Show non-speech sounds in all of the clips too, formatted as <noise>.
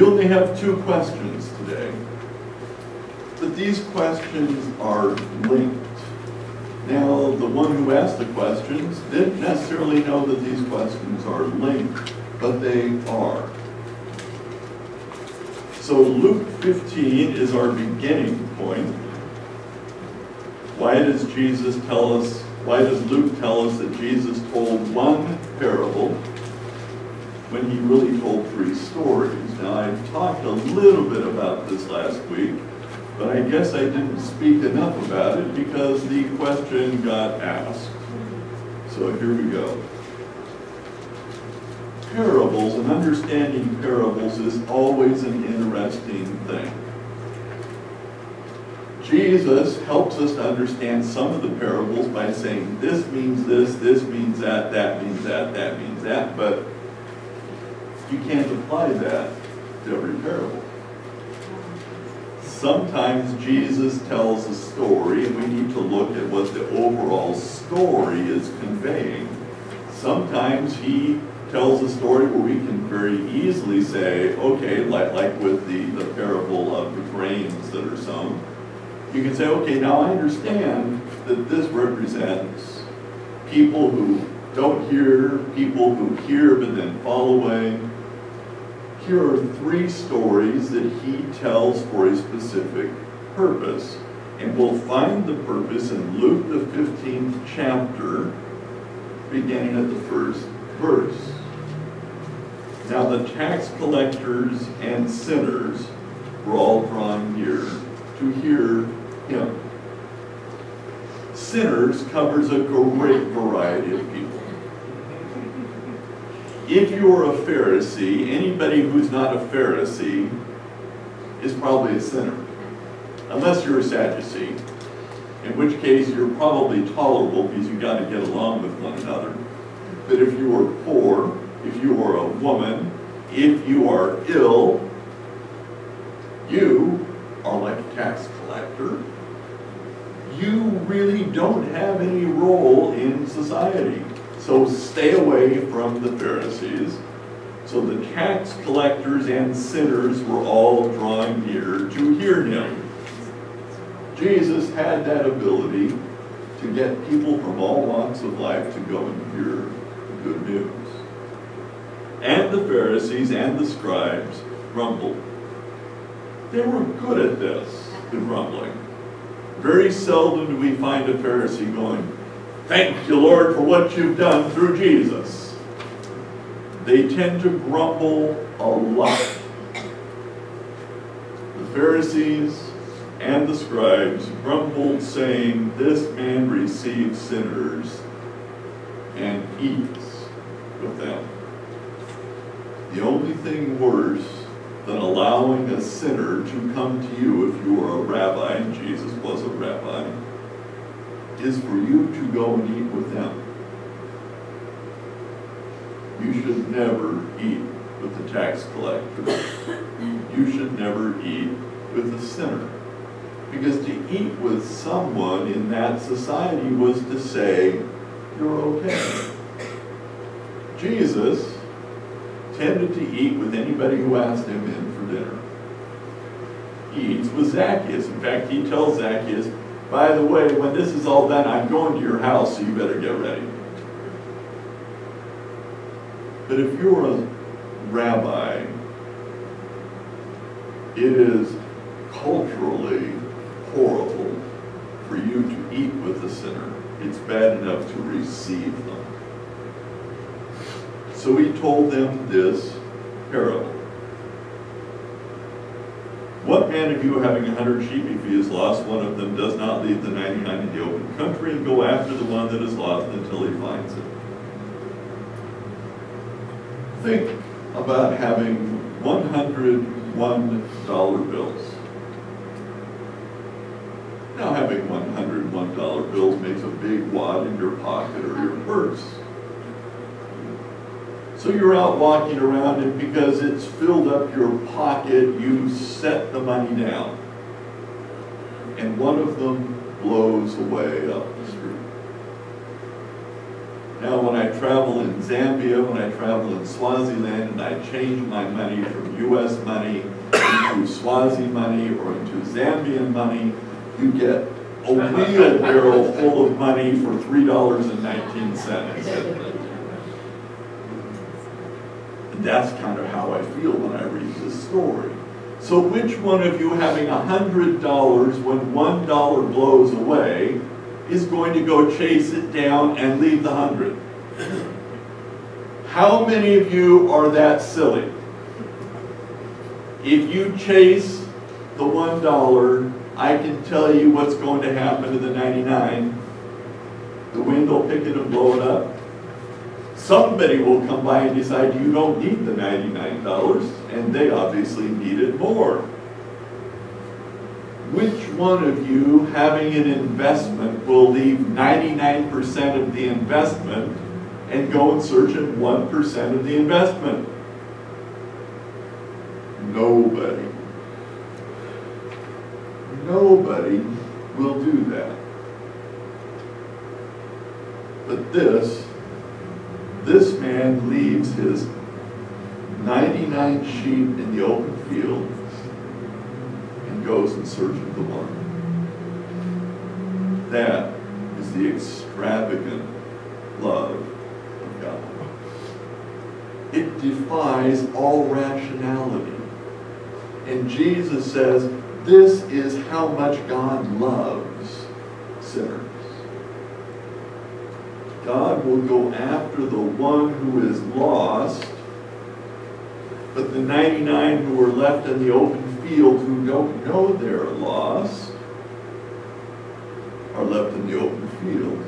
We only have two questions today. But these questions are linked. Now, the one who asked the questions didn't necessarily know that these questions are linked, but they are. So Luke 15 is our beginning point. Why does Jesus tell us, why does Luke tell us that Jesus told one parable when he really told three stories? Now, I talked a little bit about this last week, but I guess I didn't speak enough about it because the question got asked. So here we go. Parables and understanding parables is always an interesting thing. Jesus helps us to understand some of the parables by saying this means this, this means that, that means that, that means that, but you can't apply that to every parable. Sometimes Jesus tells a story and we need to look at what the overall story is conveying. Sometimes he tells a story where we can very easily say, okay, like, like with the, the parable of the grains that are sown, you can say, okay, now I understand that this represents people who don't hear, people who hear but then fall away. Here are three stories that he tells for a specific purpose. And we'll find the purpose in Luke the 15th chapter, beginning at the first verse. Now the tax collectors and sinners were all drawn near to hear him. Sinners covers a great variety of people. If you are a Pharisee, anybody who's not a Pharisee is probably a sinner. Unless you're a Sadducee, in which case you're probably tolerable because you've got to get along with one another. But if you are poor, if you are a woman, if you are ill, you are like a tax collector. You really don't have any role in society. So stay away from the Pharisees. So the tax collectors and sinners were all drawing near to hear him. Jesus had that ability to get people from all walks of life to go and hear the good news. And the Pharisees and the scribes grumbled. They were good at this, the grumbling. Very seldom do we find a Pharisee going, Thank you, Lord, for what you've done through Jesus. They tend to grumble a lot. The Pharisees and the scribes grumbled, saying, This man receives sinners and eats with them. The only thing worse than allowing a sinner to come to you if you are a rabbi, and Jesus was a rabbi, is for you to go and eat with them. You should never eat with the tax collector. You should never eat with a sinner. Because to eat with someone in that society was to say, you're okay. Jesus tended to eat with anybody who asked him in for dinner. He eats with Zacchaeus. In fact, he tells Zacchaeus, by the way, when this is all done, I'm going to your house, so you better get ready. But if you're a rabbi, it is culturally horrible for you to eat with a sinner. It's bad enough to receive them. So he told them this parable. What man of you having a hundred sheep, if he has lost one of them, does not leave the ninety-nine in the open country and go after the one that is lost until he finds it? Think about having one hundred one dollar bills. Now having one hundred one dollar bills makes a big wad in your pocket or your purse. So you're out walking around and because it's filled up your pocket, you set the money down. And one of them blows away up the street. Now, when I travel in Zambia, when I travel in Swaziland, and I change my money from US money into Swazi money or into Zambian money, you get a wheelbarrow full of money for $3.19. <laughs> That's kind of how I feel when I read this story. So which one of you having a hundred dollars when one dollar blows away is going to go chase it down and leave the hundred? How many of you are that silly? If you chase the one dollar, I can tell you what's going to happen to the 99. The wind will pick it and blow it up. Somebody will come by and decide you don't need the $99, and they obviously need it more. Which one of you having an investment will leave 99% of the investment and go in search of 1% of the investment? Nobody. Nobody will do that. But this this man leaves his 99 sheep in the open field and goes in search of the one. That is the extravagant love of God. It defies all rationality. And Jesus says, this is how much God loves sinners. God will go after the one who is lost, but the 99 who are left in the open field who don't know they're lost are left in the open field.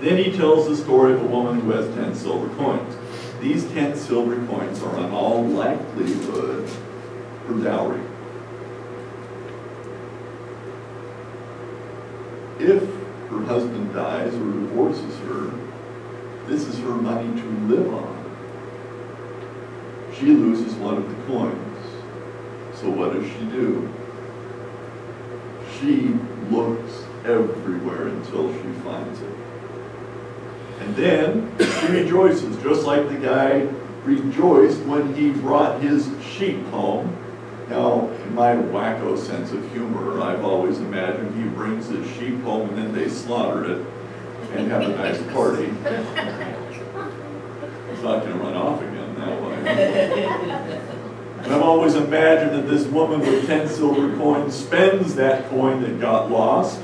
Then he tells the story of a woman who has 10 silver coins. These 10 silver coins are in all likelihood her dowry. If husband dies or divorces her, this is her money to live on. She loses one of the coins. So what does she do? She looks everywhere until she finds it. And then she rejoices, just like the guy rejoiced when he brought his sheep home now, in my wacko sense of humor, I've always imagined he brings his sheep home and then they slaughter it and have a nice party. He's not going to run off again that way. And I've always imagined that this woman with 10 silver coins spends that coin that got lost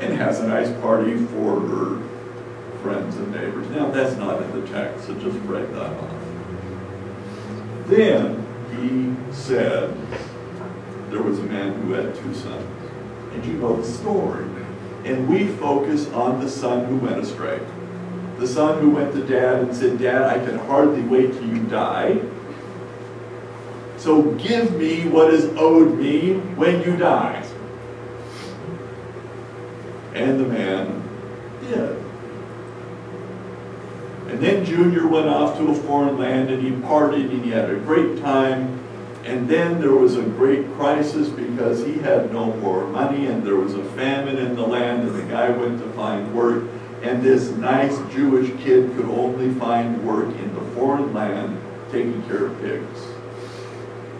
and has a nice party for her friends and neighbors. Now, that's not in the text, so just write that off. Then, he said there was a man who had two sons. And you know the story. And we focus on the son who went astray. The son who went to dad and said, Dad, I can hardly wait till you die. So give me what is owed me when you die. And the man did. And then Junior went off to a foreign land and he partied and he had a great time. And then there was a great crisis because he had no more money and there was a famine in the land and the guy went to find work. And this nice Jewish kid could only find work in the foreign land taking care of pigs.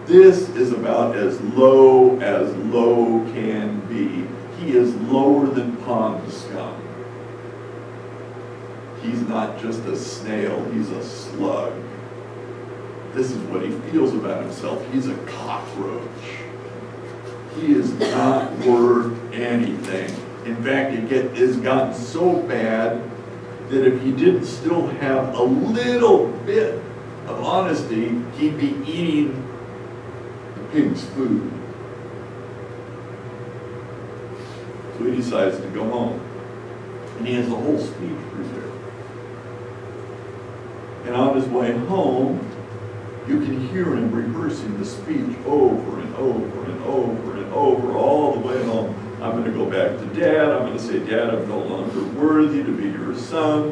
This is about as low as low can be. He is lower than pond scum. He's not just a snail, he's a slug. This is what he feels about himself. He's a cockroach. He is not <laughs> worth anything. In fact, it get, has gotten so bad that if he didn't still have a little bit of honesty, he'd be eating the pig's food. So he decides to go home. And he has a whole speech prepared. And on his way home, you can hear him rehearsing the speech over and over and over and over all the way home. I'm going to go back to dad. I'm going to say, Dad, I'm no longer worthy to be your son.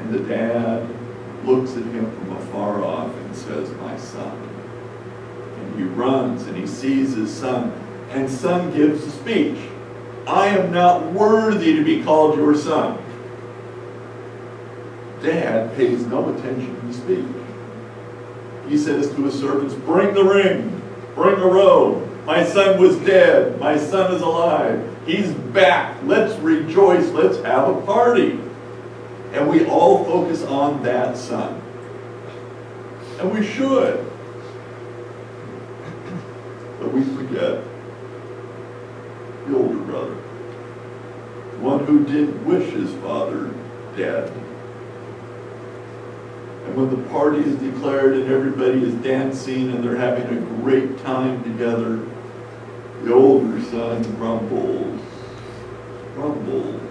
And the dad looks at him from afar off and says, My son. And he runs and he sees his son. And son gives a speech. I am not worthy to be called your son. Dad pays no attention to speech. He says to his servants, Bring the ring, bring a robe. My son was dead, my son is alive. He's back. Let's rejoice, let's have a party. And we all focus on that son. And we should. But we forget the older brother, one who did wish his father dead. And when the party is declared and everybody is dancing and they're having a great time together, the older son grumbles. Grumbles.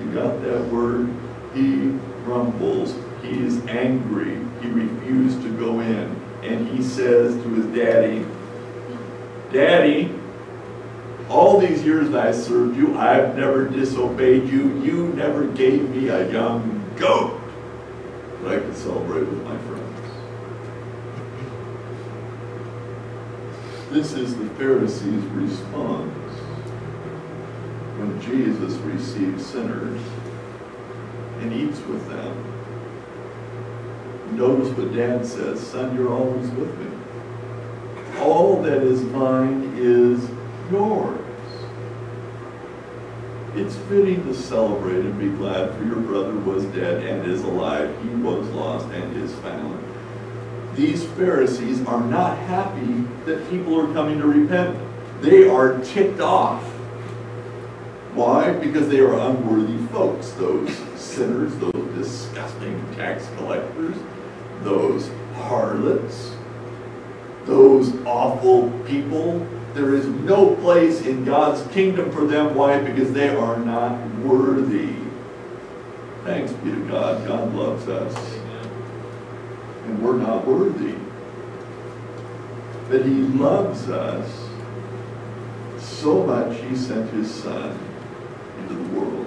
You got that word? He grumbles. He is angry. He refused to go in. And he says to his daddy, Daddy, all these years I served you, I've never disobeyed you. You never gave me a young goat that I could celebrate with my friends. This is the Pharisees' response when Jesus receives sinners and eats with them. Notice what Dad says, son, you're always with me. All that is mine is yours. It's fitting to celebrate and be glad for your brother was dead and is alive. He was lost and is found. These Pharisees are not happy that people are coming to repent. They are ticked off. Why? Because they are unworthy folks, those sinners, those disgusting tax collectors, those harlots, those awful people there is no place in God's kingdom for them. Why? Because they are not worthy. Thanks be to God. God loves us. And we're not worthy. But he loves us so much he sent his son into the world.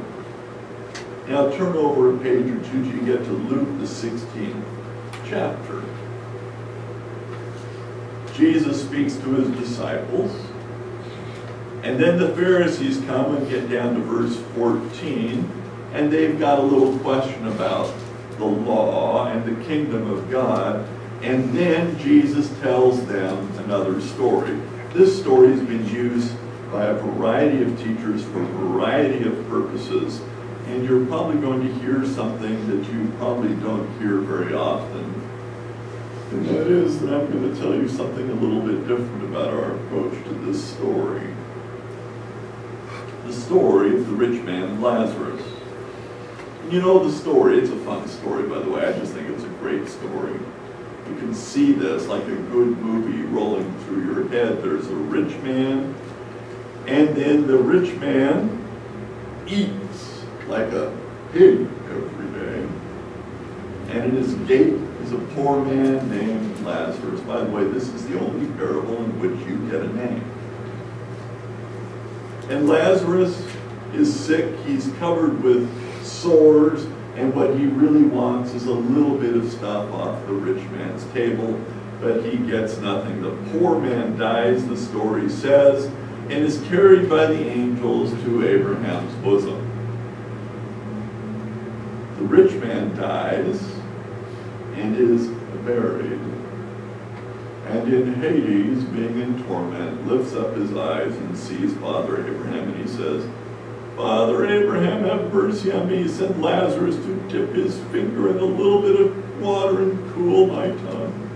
Now turn over a page or two till you get to Luke the 16th chapter. Jesus speaks to his disciples. And then the Pharisees come and get down to verse 14, and they've got a little question about the law and the kingdom of God. And then Jesus tells them another story. This story has been used by a variety of teachers for a variety of purposes. And you're probably going to hear something that you probably don't hear very often. And that is that I'm going to tell you something a little bit different about our approach to this story. The story of the rich man Lazarus. You know the story, it's a fun story by the way, I just think it's a great story. You can see this like a good movie rolling through your head. There's a rich man, and then the rich man eats like a pig. And in his gate is a poor man named Lazarus. By the way, this is the only parable in which you get a name. And Lazarus is sick. He's covered with sores. And what he really wants is a little bit of stuff off the rich man's table. But he gets nothing. The poor man dies, the story says, and is carried by the angels to Abraham's bosom. The rich man dies and is buried. And in Hades, being in torment, lifts up his eyes and sees Father Abraham, and he says, Father Abraham, have mercy on me. Send Lazarus to dip his finger in a little bit of water and cool my tongue.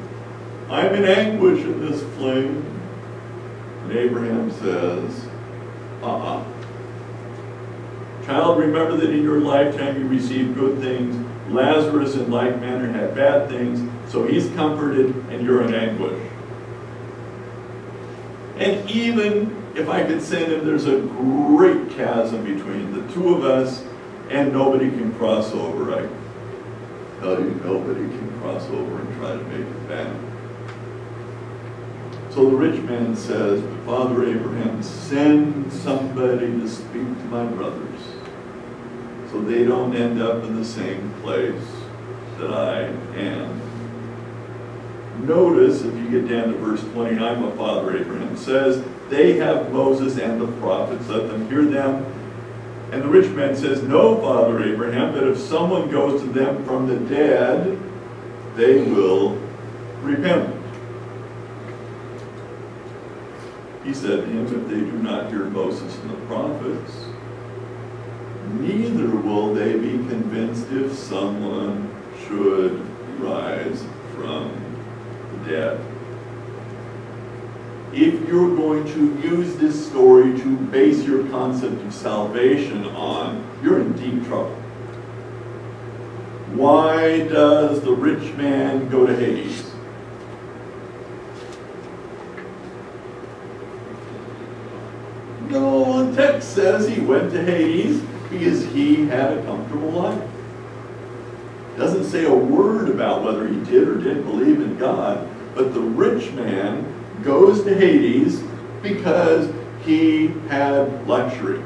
I'm in anguish in this flame. And Abraham says, uh-uh. Child, remember that in your lifetime you received good things. Lazarus in like manner had bad things, so he's comforted and you're in anguish. And even if I could send him, there's a great chasm between the two of us, and nobody can cross over. I tell you, nobody can cross over and try to make it back. So the rich man says, Father Abraham, send somebody to speak to my brothers so they don't end up in the same place that I am. Notice, if you get down to verse 29, what Father Abraham says, they have Moses and the prophets, let them hear them. And the rich man says, no, Father Abraham, that if someone goes to them from the dead, they will repent. He said to him, if they do not hear Moses and the prophets, neither will they be convinced if someone should rise from the dead. If you're going to use this story to base your concept of salvation on, you're in deep trouble. Why does the rich man go to Hades? No, the text says he went to Hades because he had a comfortable life. Doesn't say a word about whether he did or didn't believe in God, but the rich man goes to Hades because he had luxury.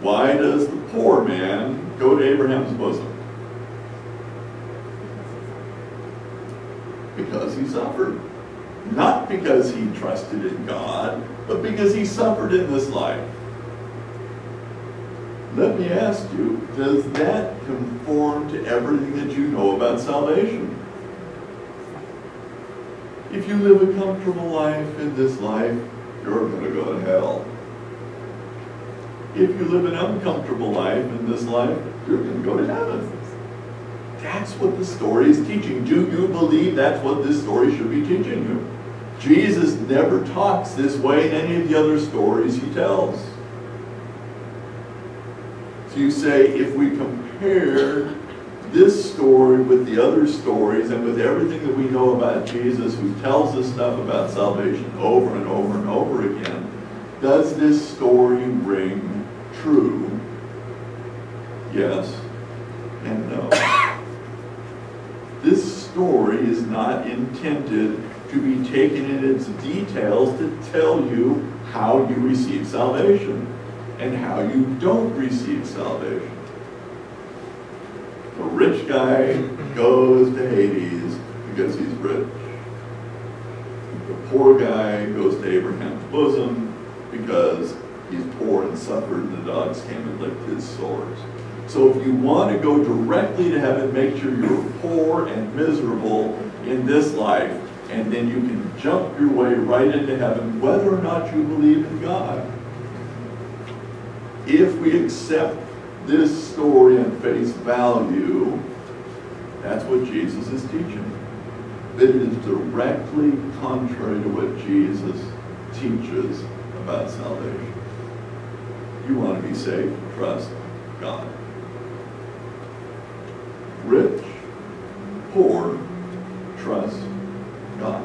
Why does the poor man go to Abraham's bosom? Because he suffered. Not because he trusted in God, but because he suffered in this life. Let me ask you, does that conform to everything that you know about salvation? If you live a comfortable life in this life, you're going to go to hell. If you live an uncomfortable life in this life, you're going to go to heaven. That's what the story is teaching. Do you believe that's what this story should be teaching you? Jesus never talks this way in any of the other stories he tells. So you say, if we compare this story with the other stories and with everything that we know about Jesus who tells us stuff about salvation over and over and over again, does this story ring true? Yes and no. This story is not intended to be taken in its details to tell you how you receive salvation and how you don't receive salvation. The rich guy goes to Hades because he's rich. The poor guy goes to Abraham's bosom because he's poor and suffered and the dogs came and licked his sores. So if you want to go directly to heaven, make sure you're poor and miserable in this life, and then you can jump your way right into heaven, whether or not you believe in God. If we accept this story at face value, that's what Jesus is teaching. It is directly contrary to what Jesus teaches about salvation. You want to be saved, trust God rich, poor, trust God.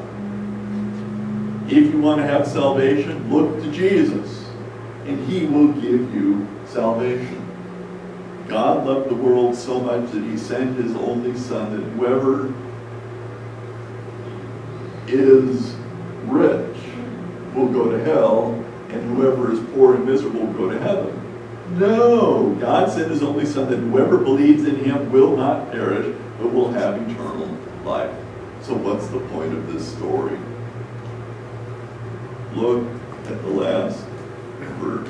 If you want to have salvation, look to Jesus, and he will give you salvation. God loved the world so much that he sent his only son, that whoever is rich will go to hell, and whoever is poor and miserable will go to heaven. No, God sent his only son that whoever believes in him will not perish, but will have eternal life. So what's the point of this story? Look at the last verse.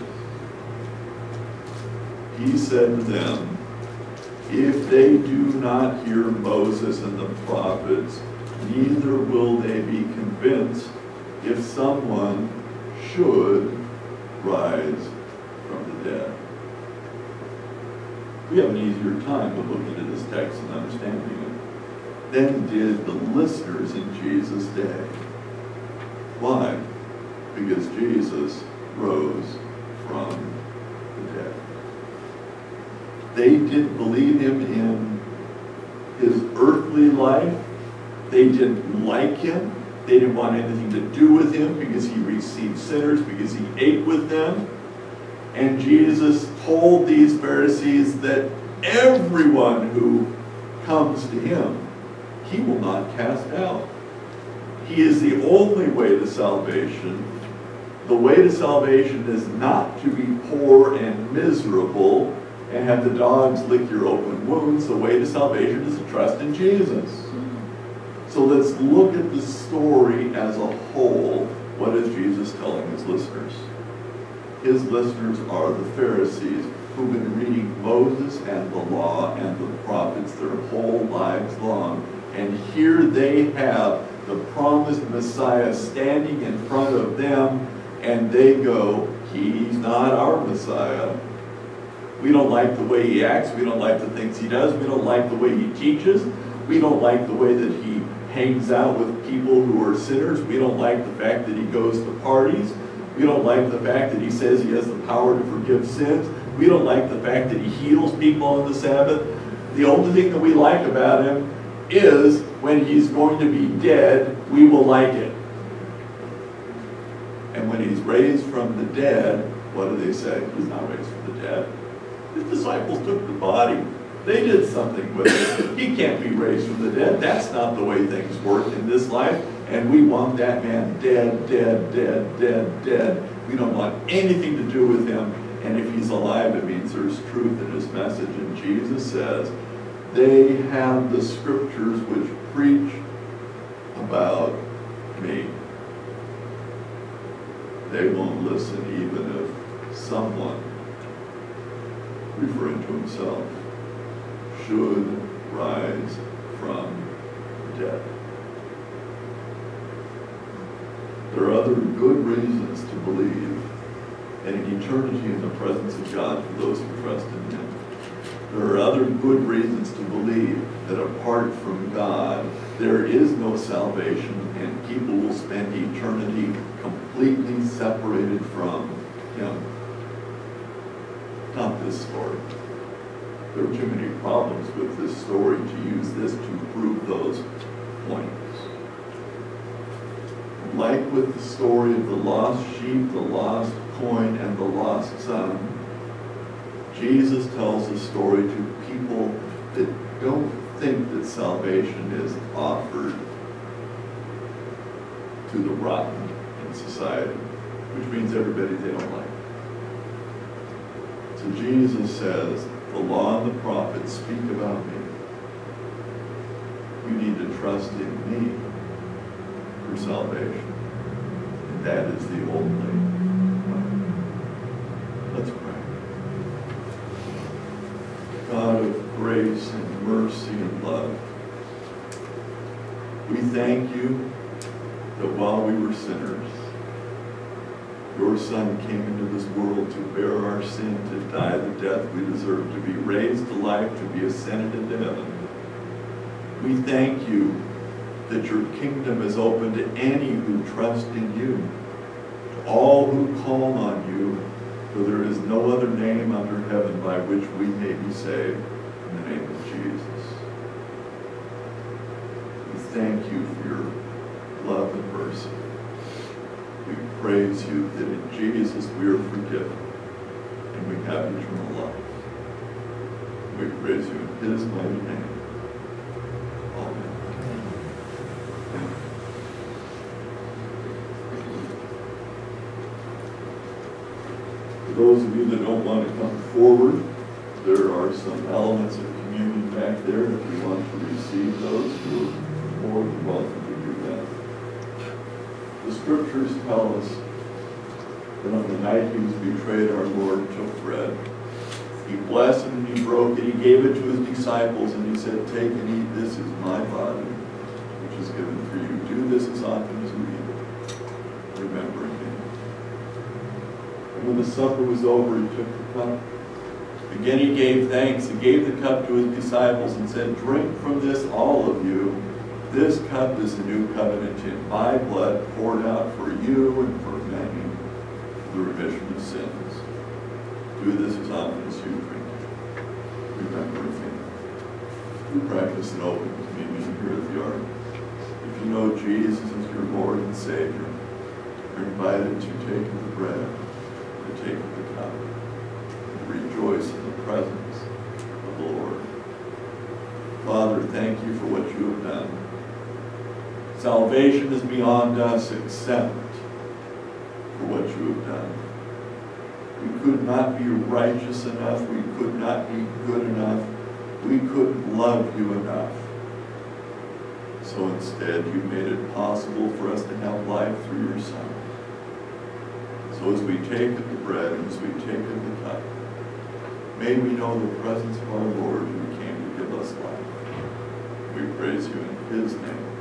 He said to them, if they do not hear Moses and the prophets, neither will they be convinced if someone should rise from the dead we have an easier time of looking at this text and understanding it than did the listeners in Jesus' day. Why? Because Jesus rose from the dead. They didn't believe him in his earthly life. They didn't like him. They didn't want anything to do with him because he received sinners, because he ate with them. And Jesus told these Pharisees that everyone who comes to him, he will not cast out. He is the only way to salvation. The way to salvation is not to be poor and miserable and have the dogs lick your open wounds. The way to salvation is to trust in Jesus. So let's look at the story as a whole. What is Jesus telling his listeners? His listeners are the Pharisees who've been reading Moses and the law and the prophets their whole lives long. And here they have the promised Messiah standing in front of them, and they go, He's not our Messiah. We don't like the way he acts. We don't like the things he does. We don't like the way he teaches. We don't like the way that he hangs out with people who are sinners. We don't like the fact that he goes to parties. We don't like the fact that he says he has the power to forgive sins. We don't like the fact that he heals people on the Sabbath. The only thing that we like about him is when he's going to be dead, we will like it. And when he's raised from the dead, what do they say? He's not raised from the dead. His disciples took the body. They did something with it. He can't be raised from the dead. That's not the way things work in this life. And we want that man dead, dead, dead, dead, dead. We don't want anything to do with him. And if he's alive, it means there's truth in his message. And Jesus says, they have the scriptures which preach about me. They won't listen even if someone, referring to himself, should rise from the dead. There are other good reasons to believe in an eternity in the presence of God for those who trust in Him. There are other good reasons to believe that apart from God, there is no salvation and people will spend eternity completely separated from Him. This story. There are too many problems with this story to use this to prove those points. Like with the story of the lost sheep, the lost coin, and the lost son, Jesus tells a story to people that don't think that salvation is offered to the rotten in society, which means everybody they don't like. So Jesus says, the law and the prophets speak about me. You need to trust in me for salvation. And that is the only way. Let's pray. God of grace and mercy and love, we thank you that while we were sinners, your Son came into this world to bear our sin, to die the death we deserve, to be raised to life, to be ascended into heaven. We thank you that your kingdom is open to any who trust in you, to all who call on you, for there is no other name under heaven by which we may be saved in the name of Jesus. We thank you for your love and mercy. Praise you that in Jesus we are forgiven and we have eternal life. We praise you in his mighty name. Amen. For those of you that don't want to come forward, there are some elements of communion back there. If you want to receive those, you're more than welcome. The scriptures tell us that on the night he was betrayed, our Lord took bread. He blessed it and he broke it. He gave it to his disciples and he said, Take and eat. This is my body, which is given for you. Do this as often as it, remembering me. And when the supper was over, he took the cup. Again he gave thanks. He gave the cup to his disciples and said, Drink from this, all of you. This cup is the new covenant in my blood poured out for you and for many the remission of sins. Do this as often as you drink. Remember me. We practice an open communion here at the Ark. If you know Jesus as your Lord and Savior, you're invited to take of the bread, and take of the cup, and rejoice in the presence of the Lord. Father, thank you for what you have done. Salvation is beyond us except for what you have done. We could not be righteous enough. We could not be good enough. We couldn't love you enough. So instead, you made it possible for us to have life through your Son. So as we take of the bread and as we take of the cup, may we know the presence of our Lord who came to give us life. We praise you in his name.